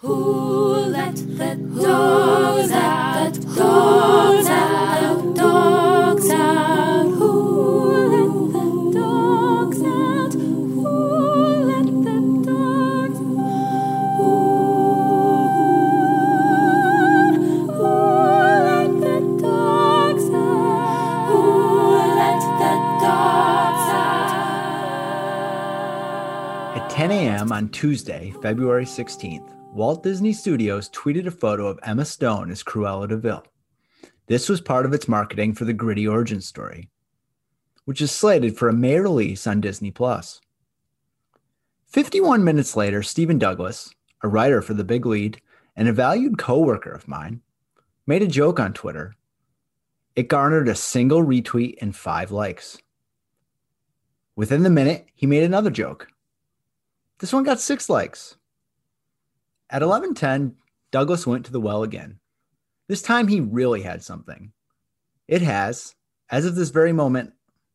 Who let the dogs out? The dogs out. The dogs out. Who let the dogs out? Who let the dogs out? Who, let the dogs out? Who let the dogs out? At 10 a.m. on Tuesday, February 16th, Walt Disney Studios tweeted a photo of Emma Stone as Cruella de Vil. This was part of its marketing for the gritty origin story, which is slated for a May release on Disney Plus. 51 minutes later, Stephen Douglas, a writer for The Big Lead and a valued coworker of mine, made a joke on Twitter. It garnered a single retweet and five likes. Within the minute, he made another joke. This one got six likes. At 11:10, Douglas went to the well again. This time he really had something. It has, as of this very moment,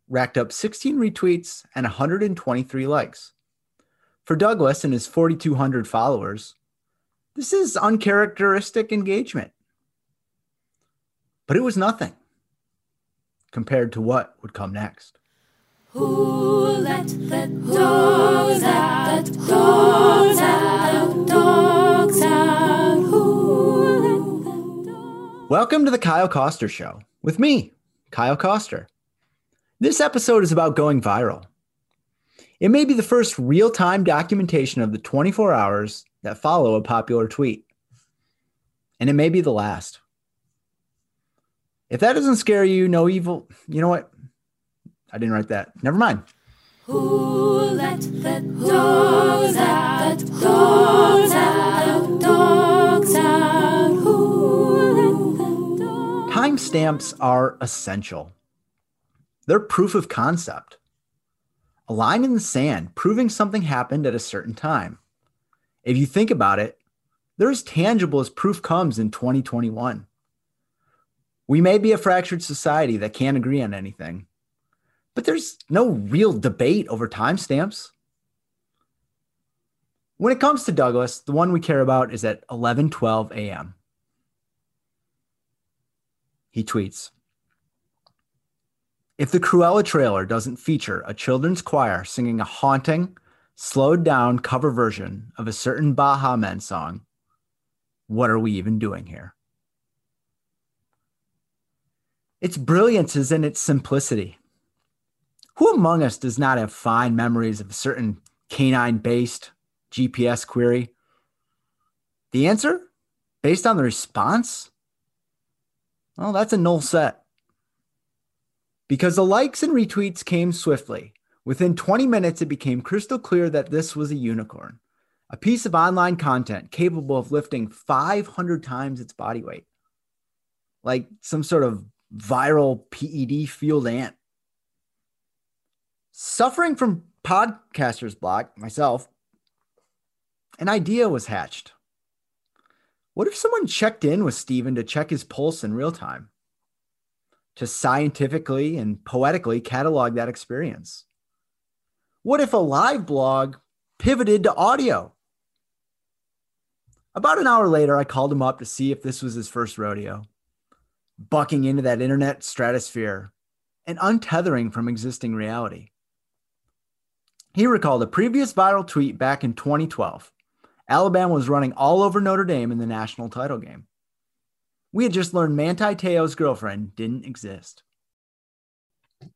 racked up 16 retweets and 123 likes. For Douglas and his 4,200 followers, this is uncharacteristic engagement. But it was nothing compared to what would come next. Who let the dogs out? The dogs out. Dogs out. Who let the dogs Welcome to the Kyle Koster Show with me, Kyle Koster. This episode is about going viral. It may be the first real time documentation of the 24 hours that follow a popular tweet, and it may be the last. If that doesn't scare you, no evil, you know what? I didn't write that. Never mind. Who let the dogs out? The dogs out. Dogs out. Who let the dogs Timestamps are essential. They're proof of concept. A line in the sand proving something happened at a certain time. If you think about it, they're as tangible as proof comes in 2021. We may be a fractured society that can't agree on anything, but there's no real debate over timestamps. When it comes to Douglas, the one we care about is at 11:12 a.m. He tweets, if the Cruella trailer doesn't feature a children's choir singing a haunting, slowed down cover version of a certain Baha Men song, what are we even doing here? Its brilliance is in its simplicity. Who among us does not have fine memories of a certain canine based GPS query? The answer, based on the response, well, that's a null set because the likes and retweets came swiftly. Within 20 minutes, it became crystal clear that this was a unicorn, a piece of online content capable of lifting 500 times its body weight, like some sort of viral PED fueled ant. Suffering from podcaster's block, myself, an idea was hatched. What if someone checked in with Stephen to check his pulse in real time? to scientifically and poetically catalog that experience? What if a live blog pivoted to audio? About an hour later, I called him up to see if this was his first rodeo, bucking into that internet stratosphere and untethering from existing reality. He recalled a previous viral tweet back in 2012. Alabama was running all over Notre Dame in the national title game. We had just learned Manti Te'o's girlfriend didn't exist.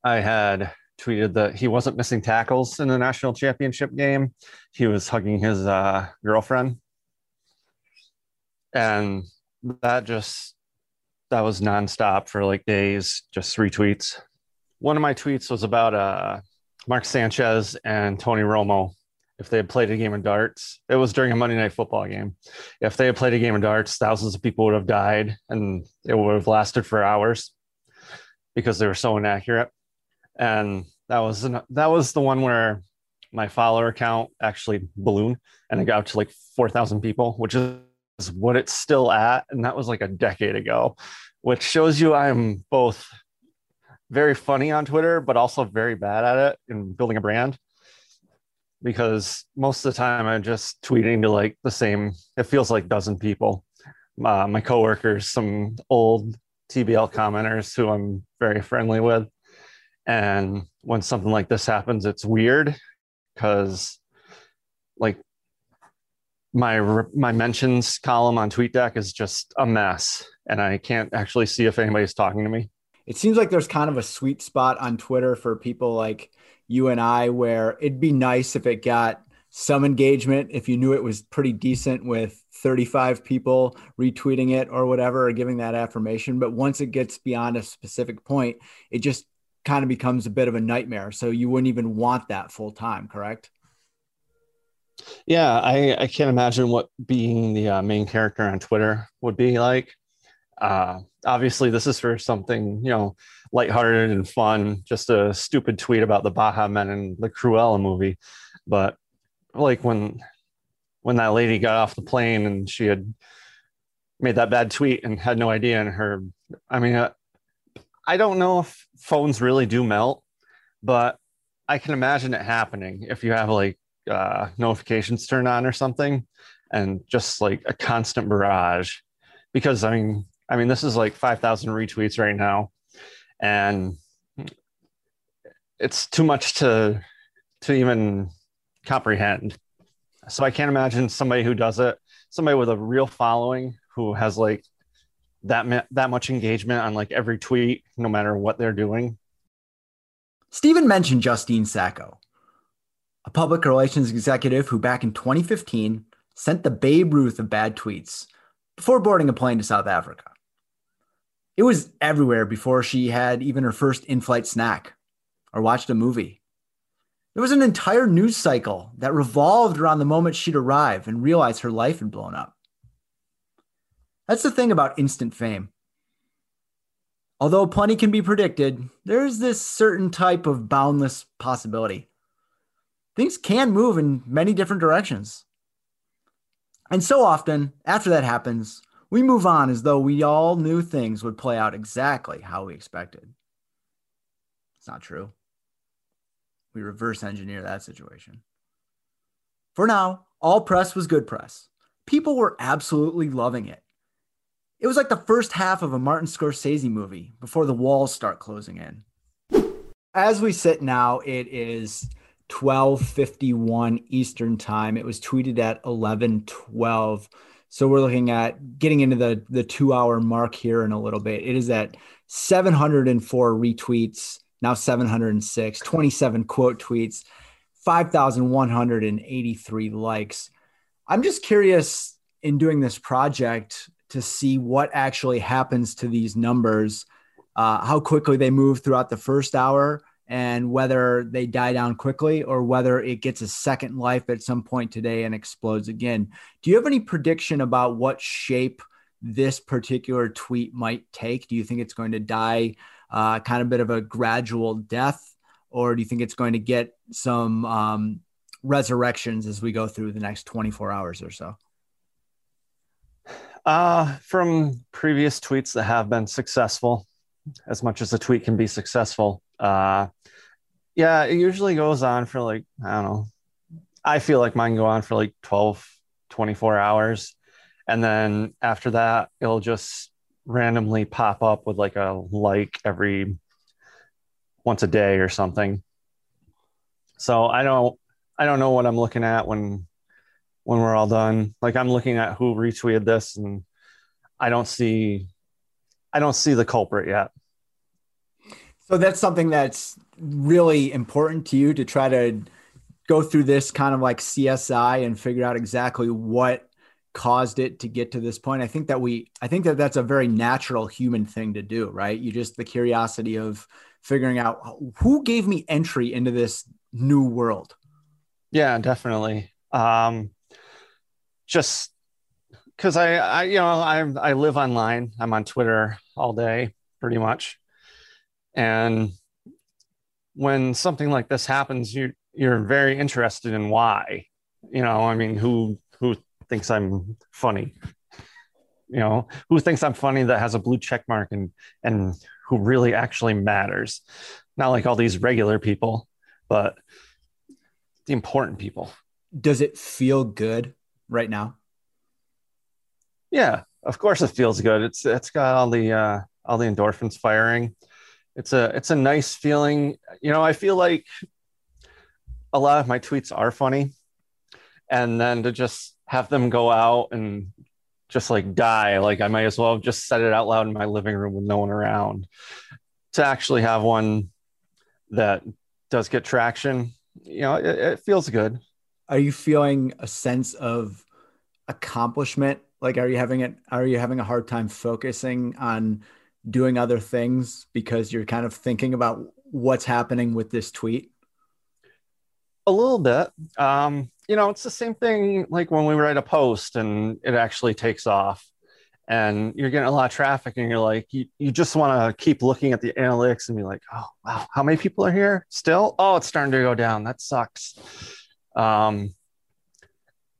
I had tweeted that he wasn't missing tackles in the national championship game. He was hugging his uh, girlfriend. And that just, that was nonstop for like days, just three tweets. One of my tweets was about uh, Mark Sanchez and Tony Romo. If they had played a game of darts, it was during a Monday night football game. If they had played a game of darts, thousands of people would have died and it would have lasted for hours because they were so inaccurate and that was an, that was the one where my follower count actually ballooned and it got up to like 4000 people which is what it's still at and that was like a decade ago which shows you i'm both very funny on twitter but also very bad at it in building a brand because most of the time I'm just tweeting to like the same, it feels like dozen people. Uh, my coworkers, some old TBL commenters who I'm very friendly with. And when something like this happens, it's weird because like my my mentions column on TweetDeck is just a mess, and I can't actually see if anybody's talking to me. It seems like there's kind of a sweet spot on Twitter for people like you and I, where it'd be nice if it got some engagement, if you knew it was pretty decent with 35 people retweeting it or whatever, or giving that affirmation. But once it gets beyond a specific point, it just kind of becomes a bit of a nightmare. So you wouldn't even want that full time, correct? Yeah, I, I can't imagine what being the uh, main character on Twitter would be like. Uh, obviously, this is for something you know lighthearted and fun, just a stupid tweet about the Baha Men and the Cruella movie. But like when when that lady got off the plane and she had made that bad tweet and had no idea, and her, I mean, uh, I don't know if phones really do melt, but I can imagine it happening if you have like uh, notifications turned on or something, and just like a constant barrage. Because I mean, I mean, this is like five thousand retweets right now, and it's too much to to even comprehend. So I can't imagine somebody who does it, somebody with a real following who has like that that much engagement on like every tweet, no matter what they're doing. Stephen mentioned Justine Sacco, a public relations executive who back in 2015 sent the Babe Ruth of bad tweets before boarding a plane to South Africa. It was everywhere before she had even her first in flight snack or watched a movie. There was an entire news cycle that revolved around the moment she'd arrive and realize her life had blown up. That's the thing about instant fame. Although plenty can be predicted, there's this certain type of boundless possibility. Things can move in many different directions. And so often, after that happens, we move on as though we all knew things would play out exactly how we expected. It's not true. We reverse engineer that situation. For now, all press was good press. People were absolutely loving it. It was like the first half of a Martin Scorsese movie before the walls start closing in. As we sit now, it is 12:51 Eastern Time. It was tweeted at 11:12. So we're looking at getting into the the 2-hour mark here in a little bit. It is at 704 retweets, now 706, 27 quote tweets, 5,183 likes. I'm just curious in doing this project to see what actually happens to these numbers, uh, how quickly they move throughout the first hour, and whether they die down quickly or whether it gets a second life at some point today and explodes again. Do you have any prediction about what shape this particular tweet might take? Do you think it's going to die uh, kind of bit of a gradual death, or do you think it's going to get some um, resurrections as we go through the next 24 hours or so? Uh, from previous tweets that have been successful, as much as a tweet can be successful, uh, yeah, it usually goes on for like, I don't know. I feel like mine go on for like 12, 24 hours. And then after that, it'll just randomly pop up with like a like every once a day or something. So I don't I don't know what I'm looking at when when we're all done. Like I'm looking at who retweeted this and I don't see I don't see the culprit yet. So that's something that's really important to you to try to go through this kind of like CSI and figure out exactly what caused it to get to this point. I think that we I think that that's a very natural human thing to do, right? You just the curiosity of figuring out who gave me entry into this new world. Yeah, definitely. Um just because I, I, you know, I, I live online. I'm on Twitter all day, pretty much. And when something like this happens, you you're very interested in why. You know, I mean, who who thinks I'm funny? You know, who thinks I'm funny that has a blue check mark and and who really actually matters? Not like all these regular people, but the important people. Does it feel good right now? Yeah, of course it feels good. It's it's got all the uh, all the endorphins firing. It's a it's a nice feeling. You know, I feel like a lot of my tweets are funny, and then to just have them go out and just like die, like I might as well have just said it out loud in my living room with no one around. To actually have one that does get traction, you know, it, it feels good. Are you feeling a sense of accomplishment? Like, are you having it? Are you having a hard time focusing on doing other things because you're kind of thinking about what's happening with this tweet? A little bit. Um, you know, it's the same thing like when we write a post and it actually takes off and you're getting a lot of traffic and you're like, you, you just want to keep looking at the analytics and be like, oh, wow, how many people are here still? Oh, it's starting to go down. That sucks. Um,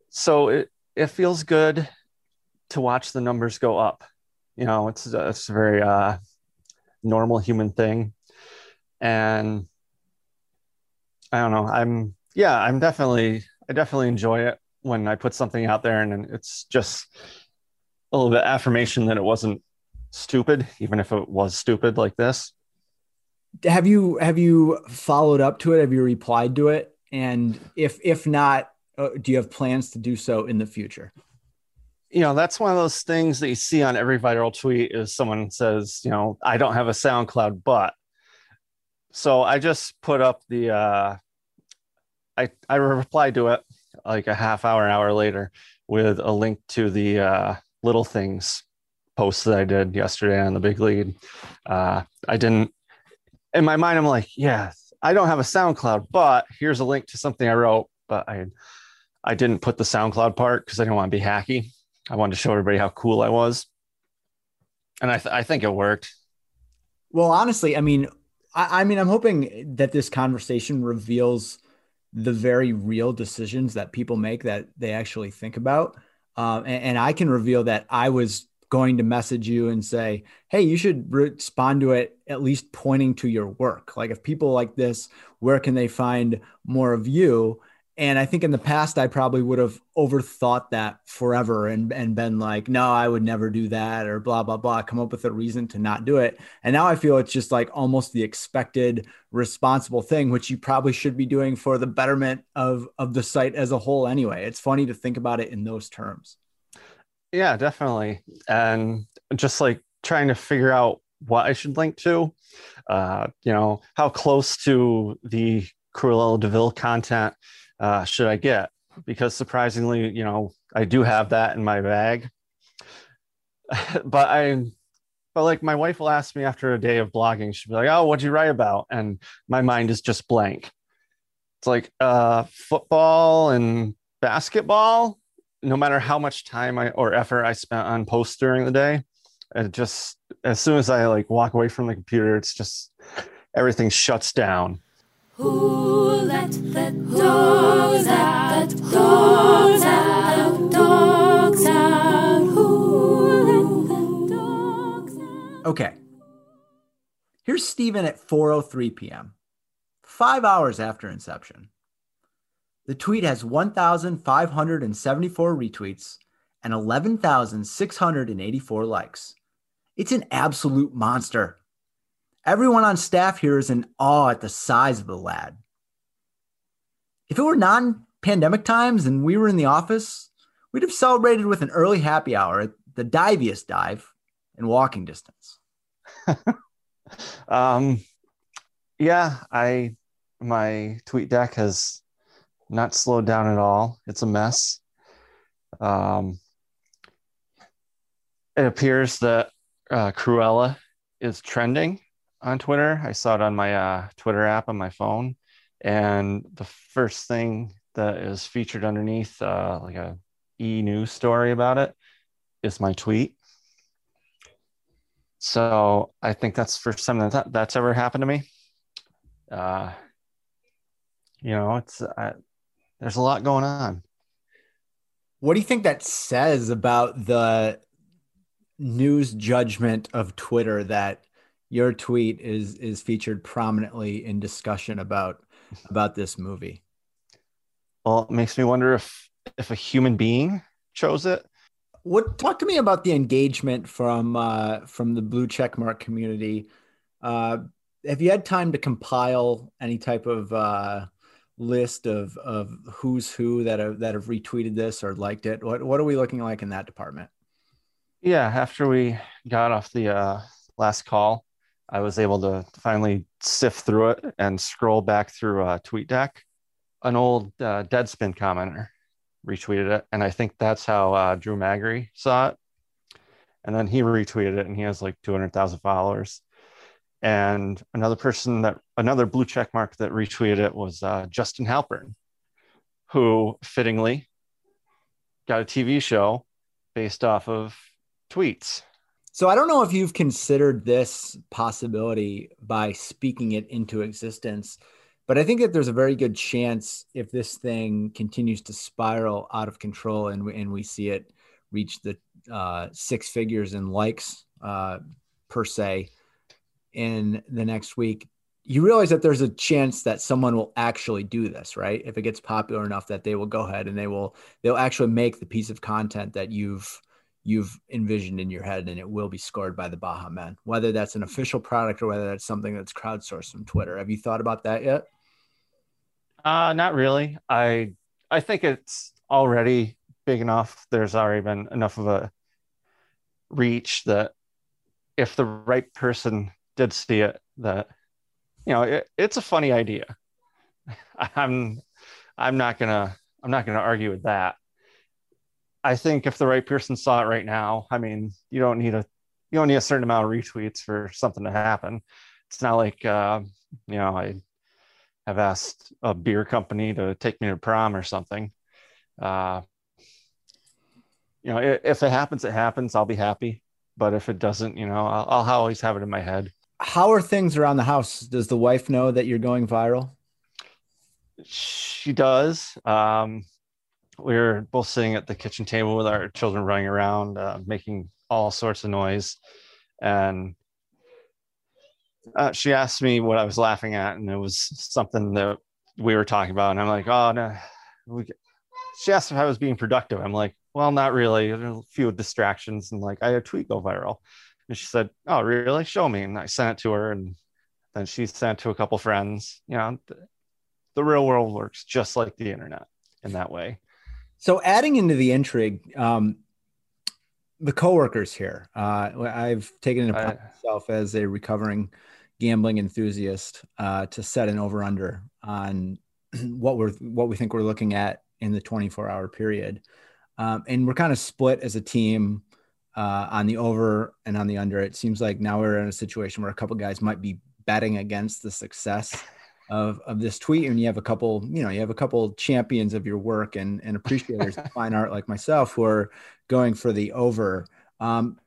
so it, it feels good to watch the numbers go up. You know, it's, it's a very uh, normal human thing. And I don't know. I'm, yeah, I'm definitely, I definitely enjoy it when I put something out there and it's just a little bit affirmation that it wasn't stupid, even if it was stupid like this. Have you have you followed up to it? Have you replied to it? And if if not, uh, do you have plans to do so in the future? You know, that's one of those things that you see on every viral tweet is someone says, you know, I don't have a SoundCloud, but so I just put up the uh I I replied to it like a half hour, an hour later with a link to the uh little things post that I did yesterday on the big lead. Uh, I didn't, in my mind, I'm like, yeah, I don't have a SoundCloud, but here's a link to something I wrote, but I, I didn't put the SoundCloud part because I didn't want to be hacky. I wanted to show everybody how cool I was. And I, th- I think it worked. Well, honestly, I mean, I, I mean, I'm hoping that this conversation reveals the very real decisions that people make that they actually think about. Um, and, and, I can reveal that I was going to message you and say, hey, you should respond to it at least pointing to your work. Like if people like this, where can they find more of you? And I think in the past, I probably would have overthought that forever and, and been like, no, I would never do that or blah, blah, blah, come up with a reason to not do it. And now I feel it's just like almost the expected responsible thing, which you probably should be doing for the betterment of, of the site as a whole anyway. It's funny to think about it in those terms. Yeah, definitely. And just like trying to figure out what I should link to, uh, you know, how close to the Cruella de Vil content uh, should I get? Because surprisingly, you know, I do have that in my bag. but I, but like my wife will ask me after a day of blogging, she'll be like, "Oh, what'd you write about?" And my mind is just blank. It's like uh, football and basketball. No matter how much time I or effort I spent on posts during the day, it just as soon as I like walk away from the computer, it's just everything shuts down. Who let the dogs out? The dogs out. The dogs out. Who let the dogs out? Okay. Here's Stephen at 4:03 p.m. 5 hours after inception. The tweet has 1,574 retweets and 11,684 likes. It's an absolute monster. Everyone on staff here is in awe at the size of the lad. If it were non pandemic times and we were in the office, we'd have celebrated with an early happy hour at the diviest dive in walking distance. um, yeah, I my TweetDeck has not slowed down at all. It's a mess. Um, it appears that uh, Cruella is trending on Twitter. I saw it on my uh, Twitter app on my phone, and the first thing that is featured underneath, uh, like a e news story about it, is my tweet. So I think that's first time that that's ever happened to me. Uh, you know, it's uh, there's a lot going on. What do you think that says about the news judgment of Twitter that your tweet is is featured prominently in discussion about about this movie. Well, it makes me wonder if if a human being chose it. What talk to me about the engagement from uh, from the blue checkmark community? Uh, have you had time to compile any type of uh, list of of who's who that have that have retweeted this or liked it? What what are we looking like in that department? Yeah, after we got off the uh, last call, I was able to finally sift through it and scroll back through uh, TweetDeck. An old uh, Deadspin commenter retweeted it, and I think that's how uh, Drew Magary saw it. And then he retweeted it, and he has like two hundred thousand followers. And another person that another blue check mark that retweeted it was uh, Justin Halpern, who fittingly got a TV show based off of tweets. So I don't know if you've considered this possibility by speaking it into existence, but I think that there's a very good chance if this thing continues to spiral out of control and we, and we see it reach the uh, six figures in likes uh, per se in the next week, you realize that there's a chance that someone will actually do this, right? If it gets popular enough that they will go ahead and they will they'll actually make the piece of content that you've you've envisioned in your head and it will be scored by the Baha Men, whether that's an official product or whether that's something that's crowdsourced from Twitter. Have you thought about that yet? Uh, not really. I I think it's already big enough. There's already been enough of a reach that if the right person did see it, that you know, it, it's a funny idea. I'm I'm not gonna I'm not gonna argue with that. I think if the right person saw it right now, I mean, you don't need a you don't need a certain amount of retweets for something to happen. It's not like uh, you know I have asked a beer company to take me to prom or something. Uh, you know, if it happens, it happens. I'll be happy. But if it doesn't, you know, I'll, I'll always have it in my head. How are things around the house? Does the wife know that you're going viral? She does. Um, we were both sitting at the kitchen table with our children running around, uh, making all sorts of noise. And uh, she asked me what I was laughing at, and it was something that we were talking about. And I'm like, oh, no. She asked if I was being productive. I'm like, well, not really. A few distractions, and like I had a tweet go viral. And she said, oh, really? Show me. And I sent it to her, and then she sent it to a couple friends. You know, the, the real world works just like the internet in that way. So adding into the intrigue, um, the coworkers here, uh, I've taken it upon I, myself as a recovering gambling enthusiast uh, to set an over under on what we're what we think we're looking at in the 24 hour period, um, and we're kind of split as a team uh, on the over and on the under. It seems like now we're in a situation where a couple guys might be betting against the success of of this tweet and you have a couple you know you have a couple champions of your work and and appreciators of fine art like myself who are going for the over. Um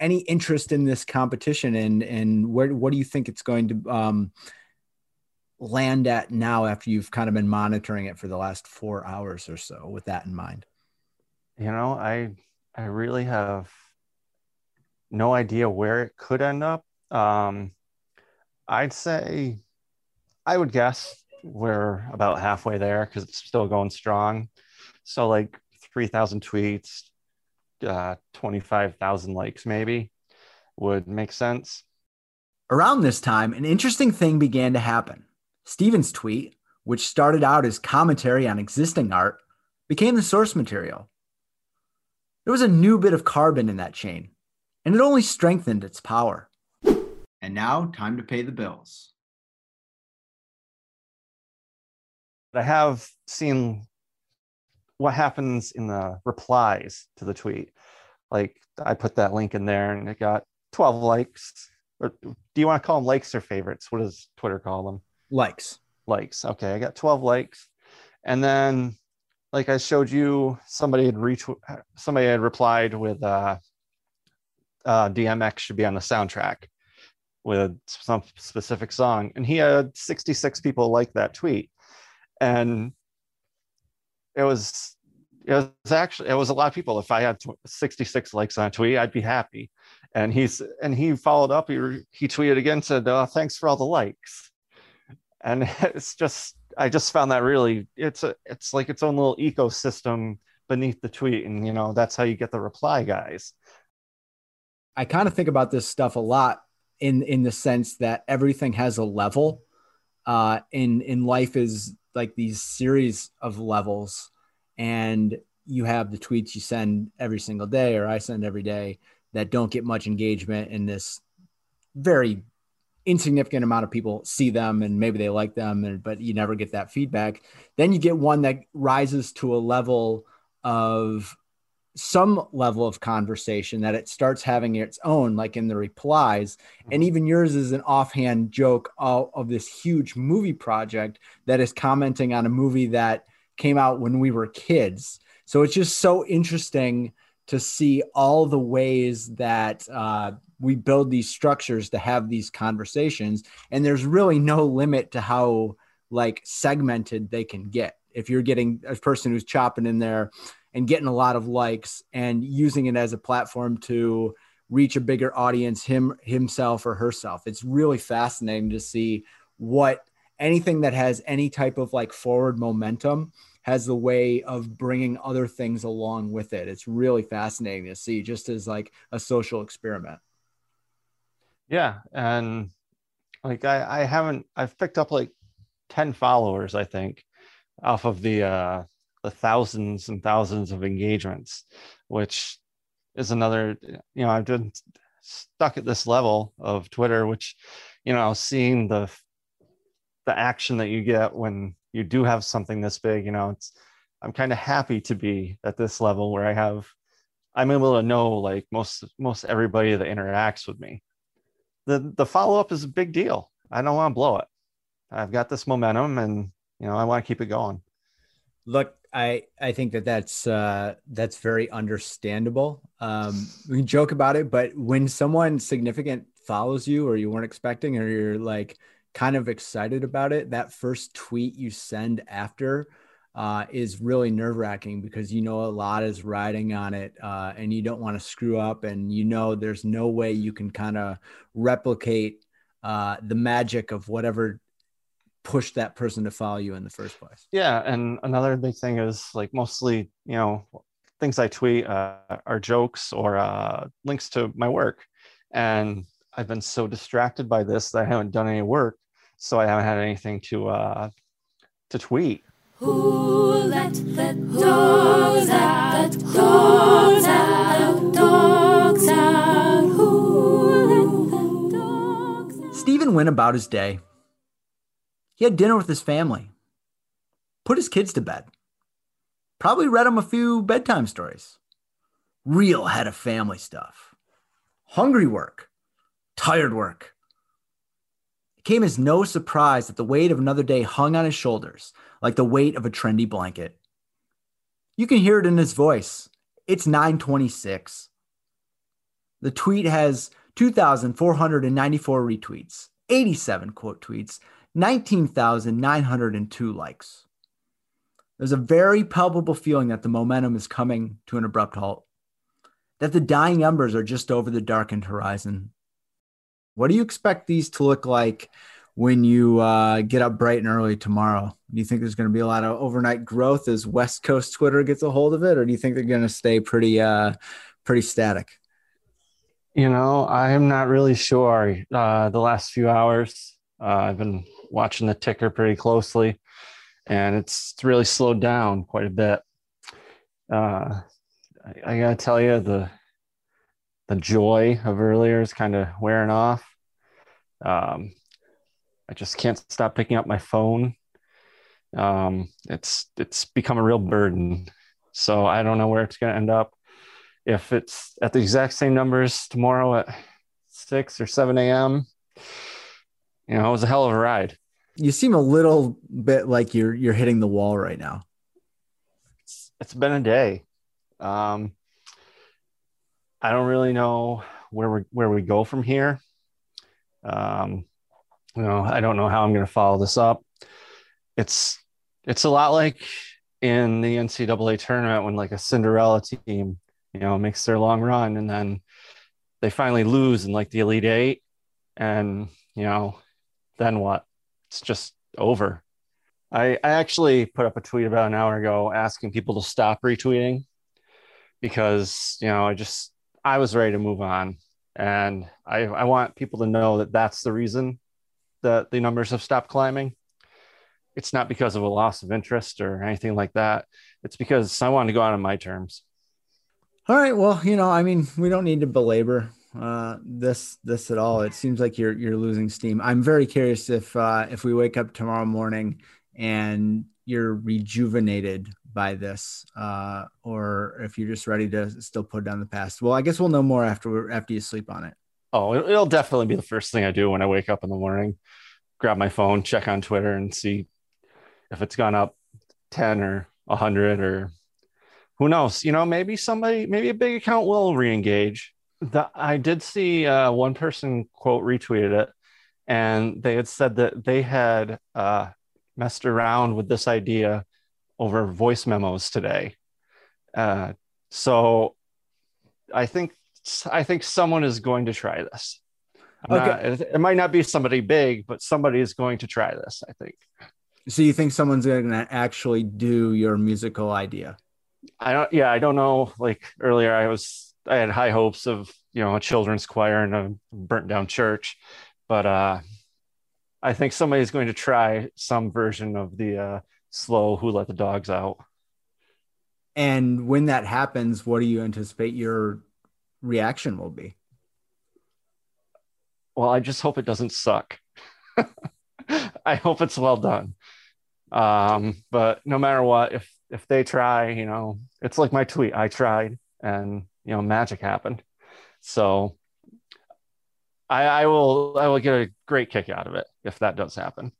any interest in this competition and and where what do you think it's going to um land at now after you've kind of been monitoring it for the last four hours or so with that in mind? You know i i really have no idea where it could end up. Um i'd say I would guess we're about halfway there because it's still going strong. So like 3,000 tweets, uh, 25,000 likes maybe would make sense. Around this time, an interesting thing began to happen. Stephen's tweet, which started out as commentary on existing art, became the source material. There was a new bit of carbon in that chain, and it only strengthened its power. And now, time to pay the bills. I have seen what happens in the replies to the tweet. Like I put that link in there and it got 12 likes. Or do you want to call them likes or favorites? What does Twitter call them? Likes. Likes. Okay, I got 12 likes. And then like I showed you, somebody had retweet somebody had replied with uh, uh DMX should be on the soundtrack with some specific song. And he had 66 people like that tweet and it was it was actually it was a lot of people if i had 66 likes on a tweet i'd be happy and he's and he followed up he, he tweeted again said oh, thanks for all the likes and it's just I just found that really it's a it's like its own little ecosystem beneath the tweet, and you know that's how you get the reply guys. I kind of think about this stuff a lot in in the sense that everything has a level. Uh, in in life is like these series of levels, and you have the tweets you send every single day, or I send every day, that don't get much engagement in this very insignificant amount of people see them and maybe they like them and but you never get that feedback. Then you get one that rises to a level of some level of conversation that it starts having its own like in the replies. And Mhm. even yours is an offhand joke of, of this huge movie project that is commenting on a movie that came out when we were kids. So it's just so interesting to see all the ways that uh, we build these structures to have these conversations. And there's really no limit to how like segmented they can get. If you're getting a person who's chopping in there and getting a lot of likes and using it as a platform to reach a bigger audience him himself or herself. It's really fascinating to see what anything that has any type of like forward momentum has the way of bringing other things along with it. It's really fascinating to see just as like a social experiment. Yeah, and like I, I haven't I've picked up like 10 followers, I think, off of the uh the thousands and thousands of engagements, which is another, you know, I've been stuck at this level of Twitter, which, you know, seeing the the action that you get when you do have something this big, you know, it's I'm kind of happy to be at this level where I have I'm able to know like most most everybody that interacts with me the the follow up is a big deal. I don't want to blow it. I've got this momentum, and you know I want to keep it going. Look, I I think that that's uh, that's very understandable. Um, we joke about it, but when someone significant follows you, or you weren't expecting, or you're like kind of excited about it, that first tweet you send after uh, is really nerve wracking because you know a lot is riding on it, uh, and you don't want to screw up, and you know there's no way you can kind of replicate uh, the magic of whatever pushed that person to follow you in the first place. Yeah, and another big thing is like mostly you know things I tweet uh, are jokes or uh, links to my work, and I've been so distracted by this that I haven't done any work, so I haven't had anything to uh, to tweet. Who let the dogs out? The dogs out. The dogs out. Who let the dogs out? Stephen went about his day. He had dinner with his family, put his kids to bed, probably read them a few bedtime stories. Real head of family stuff. Hungry work, tired work. It came as no surprise that the weight of another day hung on his shoulders like the weight of a trendy blanket. You can hear it in his voice. It's 926. The tweet has 2,494 retweets, 87 quote tweets, 19,902 likes. There's a very palpable feeling that the momentum is coming to an abrupt halt, that the dying embers are just over the darkened horizon. What do you expect these to look like when you uh, get up bright and early tomorrow? Do you think there's going to be a lot of overnight growth as West Coast Twitter gets a hold of it, or do you think they're going to stay pretty, uh, pretty static? You know, I'm not really sure. Uh, the last few hours, uh, I've been watching the ticker pretty closely, and it's really slowed down quite a bit. Uh, I, I gotta tell you, the the joy of earlier is kind of wearing off. Um, I just can't stop picking up my phone. Um, it's it's become a real burden. So I don't know where it's gonna end up if it's at the exact same numbers tomorrow at 6 or 7 a.m you know it was a hell of a ride. You seem a little bit like you're you're hitting the wall right now. it's, it's been a day. Um i don't really know where we where we go from here. Um you know i don't know how i'm going to follow this up. It's it's a lot like in the ncaa tournament when like a cinderella team you know makes their long run and then they finally lose in like the elite eight and you know then what it's just over I, I actually put up a tweet about an hour ago asking people to stop retweeting because you know I just I was ready to move on, and I I want people to know that that's the reason that the numbers have stopped climbing. It's not because of a loss of interest or anything like that. It's because I wanted to go out on my terms. All right. Well, you know, I mean, we don't need to belabor uh, this this at all. It seems like you're you're losing steam. I'm very curious if uh, if we wake up tomorrow morning and you're rejuvenated by this, uh, or if you're just ready to still put down the past. Well, I guess we'll know more after after you sleep on it. Oh, it'll definitely be the first thing I do when I wake up in the morning. Grab my phone, check on Twitter, and see if it's gone up ten or hundred or who knows. You know, maybe somebody, maybe a big account will re-engage. The, I did see uh, one person quote retweeted it, and they had said that they had uh, messed around with this idea over voice memos today. Uh, so I think I think someone is going to try this. Okay. Not, it might not be somebody big, but somebody is going to try this. I think. So you think someone's going to actually do your musical idea? I don't. Yeah, I don't know. Like earlier, I was I had high hopes of you know a children's choir and a burnt down church, but uh, I think somebody's going to try some version of the uh, slow "Who Let the Dogs Out." And when that happens, what do you anticipate your reaction will be? Well, I just hope it doesn't suck. I hope it's well done. Um, but no matter what, if if they try, you know, it's like my tweet. I tried, and you know, magic happened. So I, I will I will get a great kick out of it if that does happen.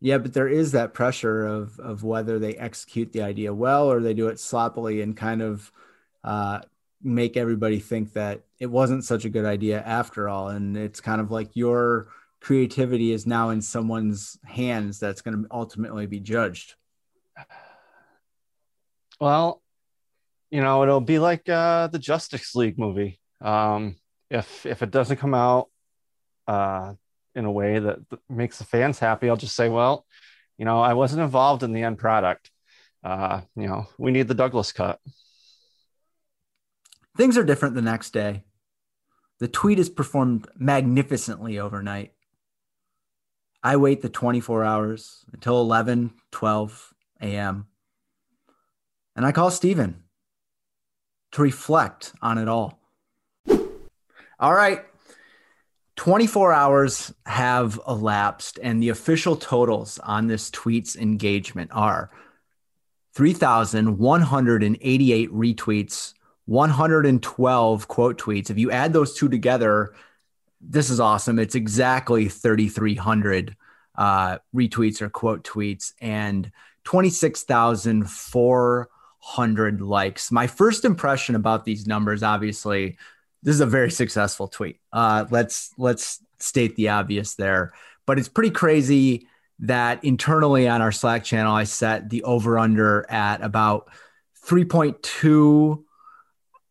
Yeah, but there is that pressure of of whether they execute the idea well or they do it sloppily and kind of uh, make everybody think that it wasn't such a good idea after all. And it's kind of like your creativity is now in someone's hands that's going to ultimately be judged. Well, you know, it'll be like uh, the Justice League movie. Um, if if it doesn't come out uh, in a way that makes the fans happy, I'll just say, well, you know, I wasn't involved in the end product. Uh, you know, we need the Douglas cut. Things are different the next day. The tweet is performed magnificently overnight. I wait the 24 hours until 11, 12 a.m. And I call Stephen to reflect on it all. All right. 24 hours have elapsed, and the official totals on this tweet's engagement are 3,188 retweets, 112 quote tweets. If you add those two together, this is awesome. It's exactly 3,300 uh, retweets or quote tweets and 26,400 likes. My first impression about these numbers, obviously, this is a very successful tweet. Uh, let's let's state the obvious there, but it's pretty crazy that internally on our Slack channel, I set the over under at about 3.2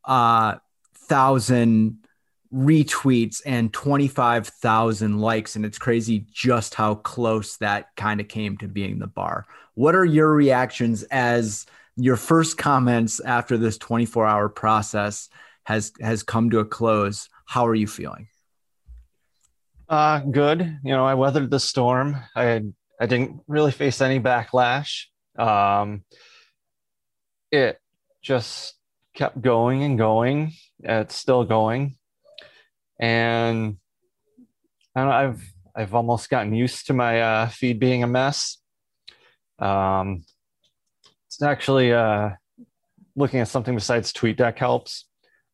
uh, thousand retweets and 25,000 likes. And it's crazy just how close that kind of came to being the bar. What are your reactions as your first comments after this 24 hour process has has come to a close. How are you feeling? Uh, good. You know, I weathered the storm. I I didn't really face any backlash. Um, it just kept going and going. It's still going, and I know, I've I've almost gotten used to my uh, feed being a mess. Um, it's actually uh, looking at something besides TweetDeck helps.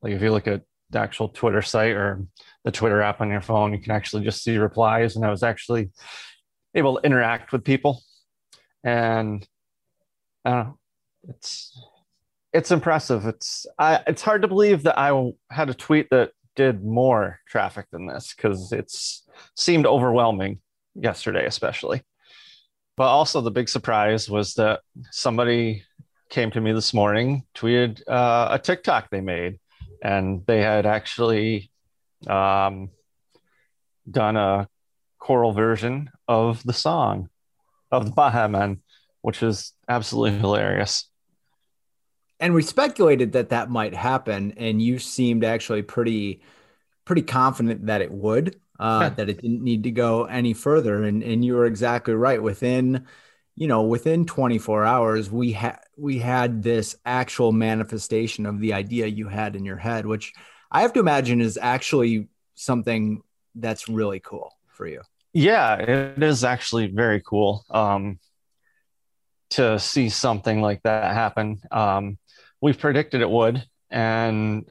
Like if you look at the actual Twitter site or the Twitter app on your phone, you can actually just see replies. And I was actually able to interact with people. And I don't know, it's it's impressive. It's I it's hard to believe that I had a tweet that did more traffic than this because it's seemed overwhelming yesterday, especially. But also the big surprise was that somebody came to me this morning, tweeted uh, a TikTok they made and they had actually um, done a choral version of the song of the Baha Men. which is absolutely hilarious. And we speculated that that might happen, and you seemed actually pretty pretty confident that it would, uh, that it didn't need to go any further. And and you were exactly right. Within, you know, within 24 hours, we had we had this actual manifestation of the idea you had in your head, which I have to imagine is actually something that's really cool for you. Yeah, it is actually very cool um, to see something like that happen. Um, we predicted it would, and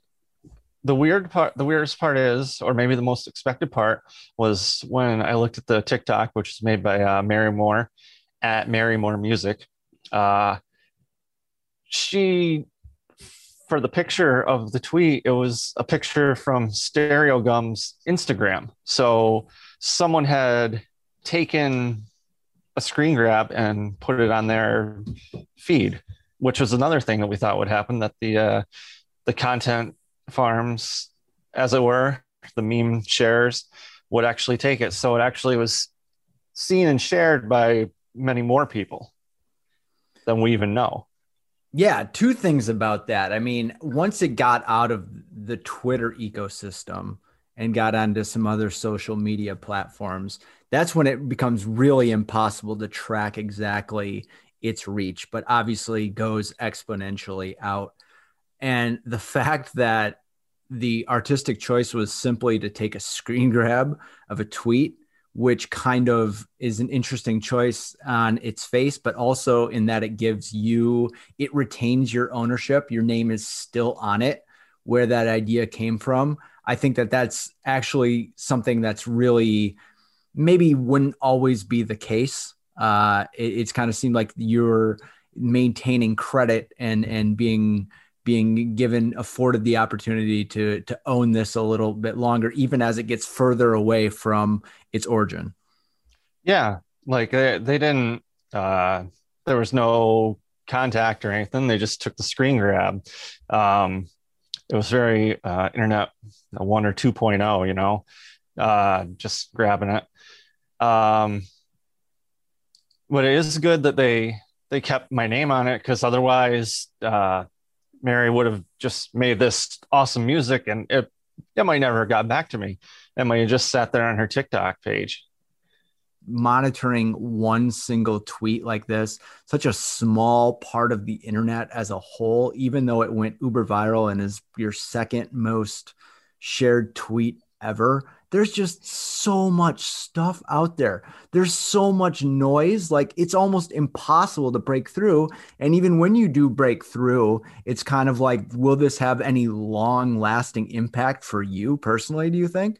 the weird part, the weirdest part is, or maybe the most expected part, was when I looked at the TikTok, which is made by uh, Mary Moore at Mary Moore Music. Uh, she, for the picture of the tweet, it was a picture from Stereogum's Instagram. So someone had taken a screen grab and put it on their feed, which was another thing that we thought would happen that the uh, the content farms, as it were, the meme shares would actually take it. So it actually was seen and shared by many more people than we even know. Yeah, two things about that. I mean, once it got out of the Twitter ecosystem and got onto some other social media platforms, that's when it becomes really impossible to track exactly its reach, but obviously goes exponentially out. And the fact that the artistic choice was simply to take a screen grab of a tweet which kind of is an interesting choice on its face, but also in that it gives you, it retains your ownership. Your name is still on it, where that idea came from. I think that that's actually something that's really maybe wouldn't always be the case. Uh, it, it's kind of seemed like you're maintaining credit and and being being given afforded the opportunity to to own this a little bit longer even as it gets further away from its origin Yeah, like they, they didn't, uh, there was no contact or anything. They just took the screen grab. Um, it was very uh, internet one or 2.0, you know, uh, just grabbing it. Um, but it is good that they they kept my name on it because otherwise, uh, Mary would have just made this awesome music and it it might never have got back to me. It might have just sat there on her TikTok page. monitoring one single tweet like this such a small part of the internet as a whole even though it went uber viral and is your second most shared tweet ever there's just so much stuff out there. There's so much noise. Like it's almost impossible to break through. And even when you do break through it's kind of like will this have any long lasting impact for you personally do you think?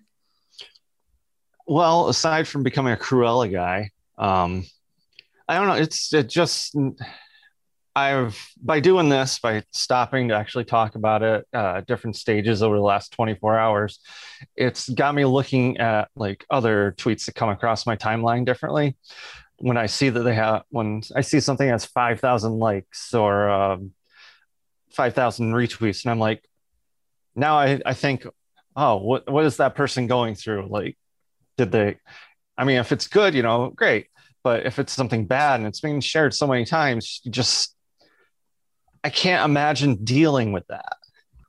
Well, aside from becoming a Cruella guy, um, I don't know. It's it just I've by doing this, by stopping to actually talk about it, uh, different stages over the last 24 hours, it's got me looking at like other tweets that come across my timeline differently. When I see that they have, when I see something has 5,000 likes or um, 5,000 retweets, and I'm like, now I, I think, oh, what what is that person going through? Like, did they i mean if it's good you know great but if it's something bad and it's being shared so many times you just i can't imagine dealing with that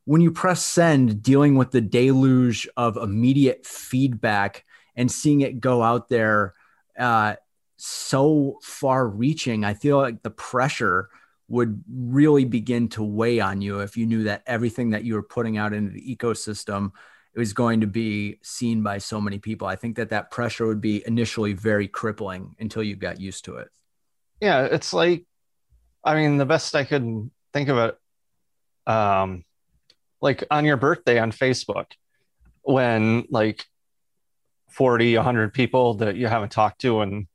when you press send, dealing with the deluge of immediate feedback and seeing it go out there uh, so far reaching, I feel like the pressure would really begin to weigh on you if you knew that everything that you were putting out into the ecosystem was going to be seen by so many people. I think that that pressure would be initially very crippling until you got used to it. yeah it's like i mean the best i could think of it um like on your birthday on facebook when like 40 100 people that you haven't talked to in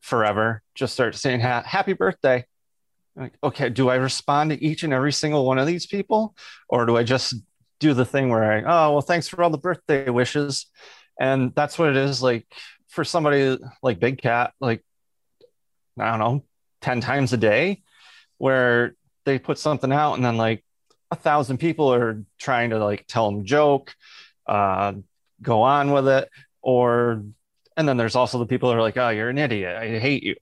forever just start saying ha- happy birthday. Like okay do i respond to each and every single one of these people? Or do i just do the thing where i oh well thanks for all the birthday wishes. And that's what it is like for somebody like big cat like i don't know 10 times a day where they put something out and then like a thousand people are trying to like tell them joke uh, go on with it. Or and then there's also the people who are like oh you're an idiot. I hate you.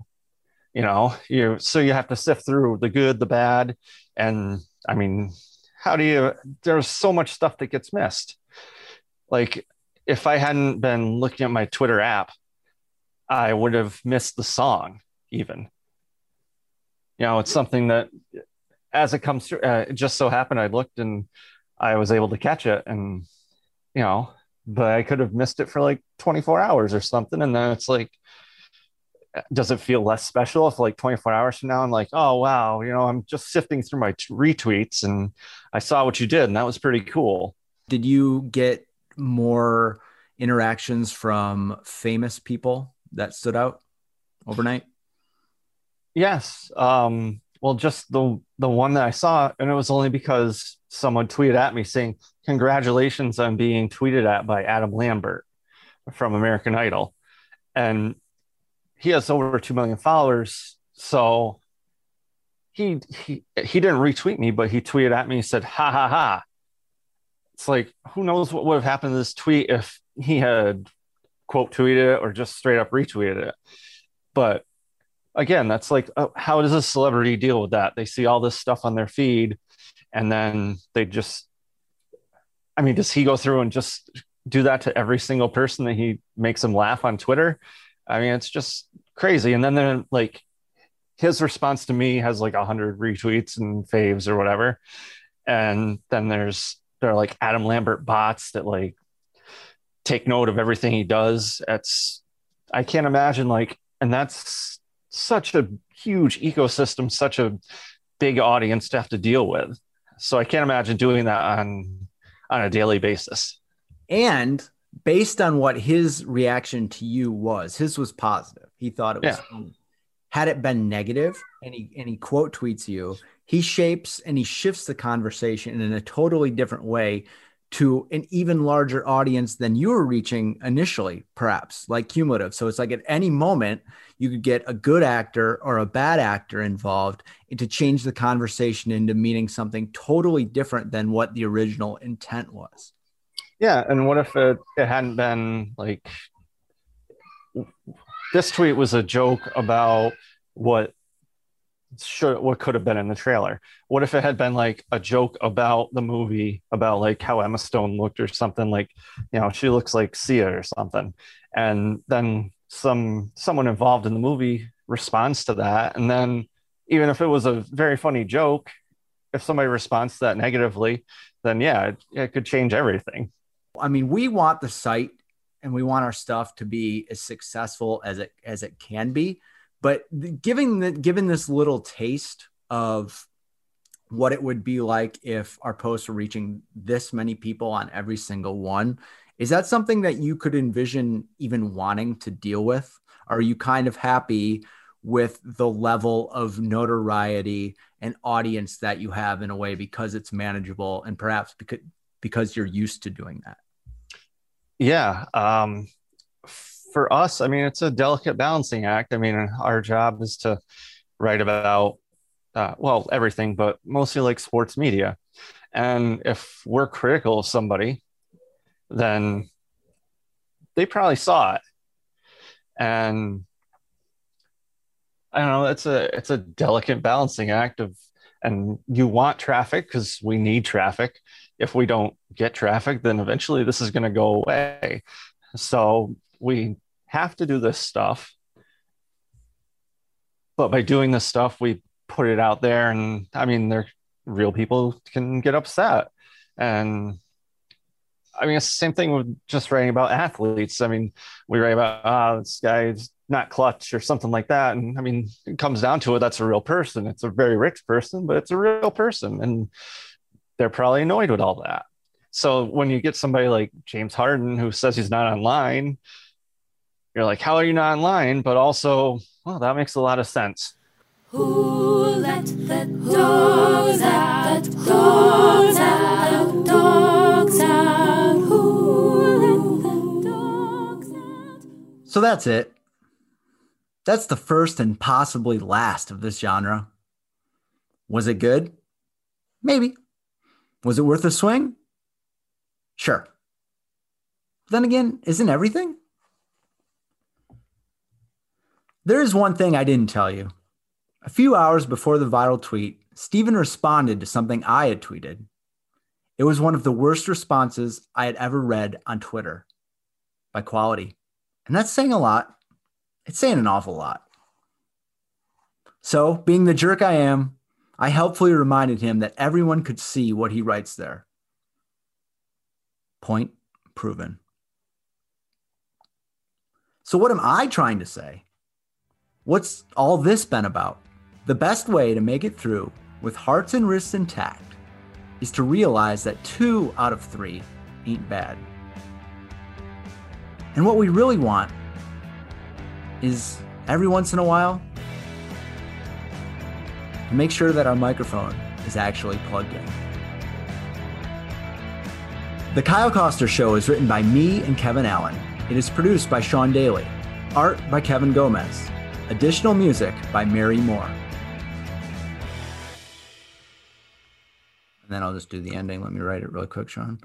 You know you so you have to sift through the good the bad. And i mean how do you there's so much stuff that gets missed. Like if i hadn't been looking at my twitter app i would have missed the song even. You know it's something that as it comes through uh, it just so happened i looked and i was able to catch it and you know but i could have missed it for like 24 hours or something and then it's like does it feel less special if like 24 hours from now i'm like oh wow you know i'm just sifting through my t- retweets and i saw what you did and that was pretty cool Did you get more interactions from famous people that stood out overnight? yes um well just the the one that i saw and it was only because someone tweeted at me saying congratulations on being tweeted at by adam lambert from american idol. And he has over 2 million followers so he he he didn't retweet me but he tweeted at me and said ha ha ha. It's like who knows what would have happened to this tweet if he had quote tweeted it or just straight up retweeted it. But again that's like uh, how does a celebrity deal with that they see all this stuff on their feed and then they just i mean does he go through and just do that to every single person that he makes them laugh on twitter I mean, it's just crazy. And then then like his response to me has like a hundred retweets and faves or whatever. And then there's there are like Adam Lambert bots that like take note of everything he does. It's I can't imagine like and that's such a huge ecosystem, such a big audience to have to deal with. So I can't imagine doing that on on a daily basis. And based on what his reaction to you was, his was positive. He thought it was Yeah. funny. Had it been negative and he and he quote tweets you, he shapes and he shifts the conversation in a totally different way to an even larger audience than you were reaching initially, perhaps like cumulative. So it's like at any moment you could get a good actor or a bad actor involved to change the conversation into meaning something totally different than what the original intent was. Yeah, and what if it, it hadn't been like this tweet was a joke about what should what could have been in the trailer. What if it had been like a joke about the movie about like how Emma Stone looked or something like, you know, she looks like Sia or something. And then some someone involved in the movie responds to that and then even if it was a very funny joke, if somebody responds to that negatively, then yeah, it, it could change everything. I mean, we want the site and we want our stuff to be as successful as it as it can be. But giving the given this little taste of what it would be like if our posts were reaching this many people on every single one, is that something that you could envision even wanting to deal with? Are you kind of happy with the level of notoriety and audience that you have in a way because it's manageable and perhaps because because you're used to doing that? Yeah. Um, for us, I mean, it's a delicate balancing act. I mean, our job is to write about, uh, well, everything, but mostly like sports media. And if we're critical of somebody, then they probably saw it. And I don't know, it's a it's a delicate balancing act of and you want traffic because we need traffic. If we don't get traffic, then eventually this is going to go away. So we have to do this stuff. But by doing this stuff, we put it out there, and I mean, there real people can get upset. And I mean, it's the same thing with just writing about athletes. I mean, we write about, ah, this guy's not clutch or something like that. And I mean, it comes down to it, that's a real person. It's a very rich person, but it's a real person. And they're probably annoyed with all that. So when you get somebody like James Harden who says he's not online, you're like, how are you not online? But also, well, that makes a lot of sense. Who let the dogs out? The dogs out. The dogs out. Who let the dogs out? So that's it. That's the first and possibly last of this genre. Was it good? Maybe. Was it worth a swing? Sure. Then again, isn't everything? There is one thing I didn't tell you A few hours before the viral tweet, Stephen responded to something I had tweeted. It was one of the worst responses I had ever read on Twitter by quality. And that's saying a lot. It's saying an awful lot. So, being the jerk I am, I helpfully reminded him that everyone could see what he writes there. Point proven. So, what am I trying to say? What's all this been about? The best way to make it through with hearts and wrists intact is to realize that two out of three ain't bad. And what we really want is every once in a while to make sure that our microphone is actually plugged in. The Kyle Koster Show is written by me and Kevin Allen. It is produced by Sean Daly. Art by Kevin Gomez. Additional music by Mary Moore. And then I'll just do the ending. Let me write it really quick, Sean.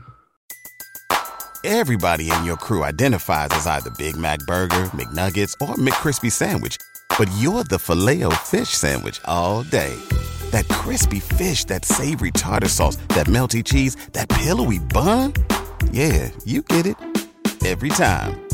Everybody in your crew identifies as either Big Mac Burger, McNuggets, or McCrispy Sandwich. But you're the filet fish Sandwich all day. That crispy fish, that savory tartar sauce, that melty cheese, that pillowy bun. Yeah, you get it. Every time.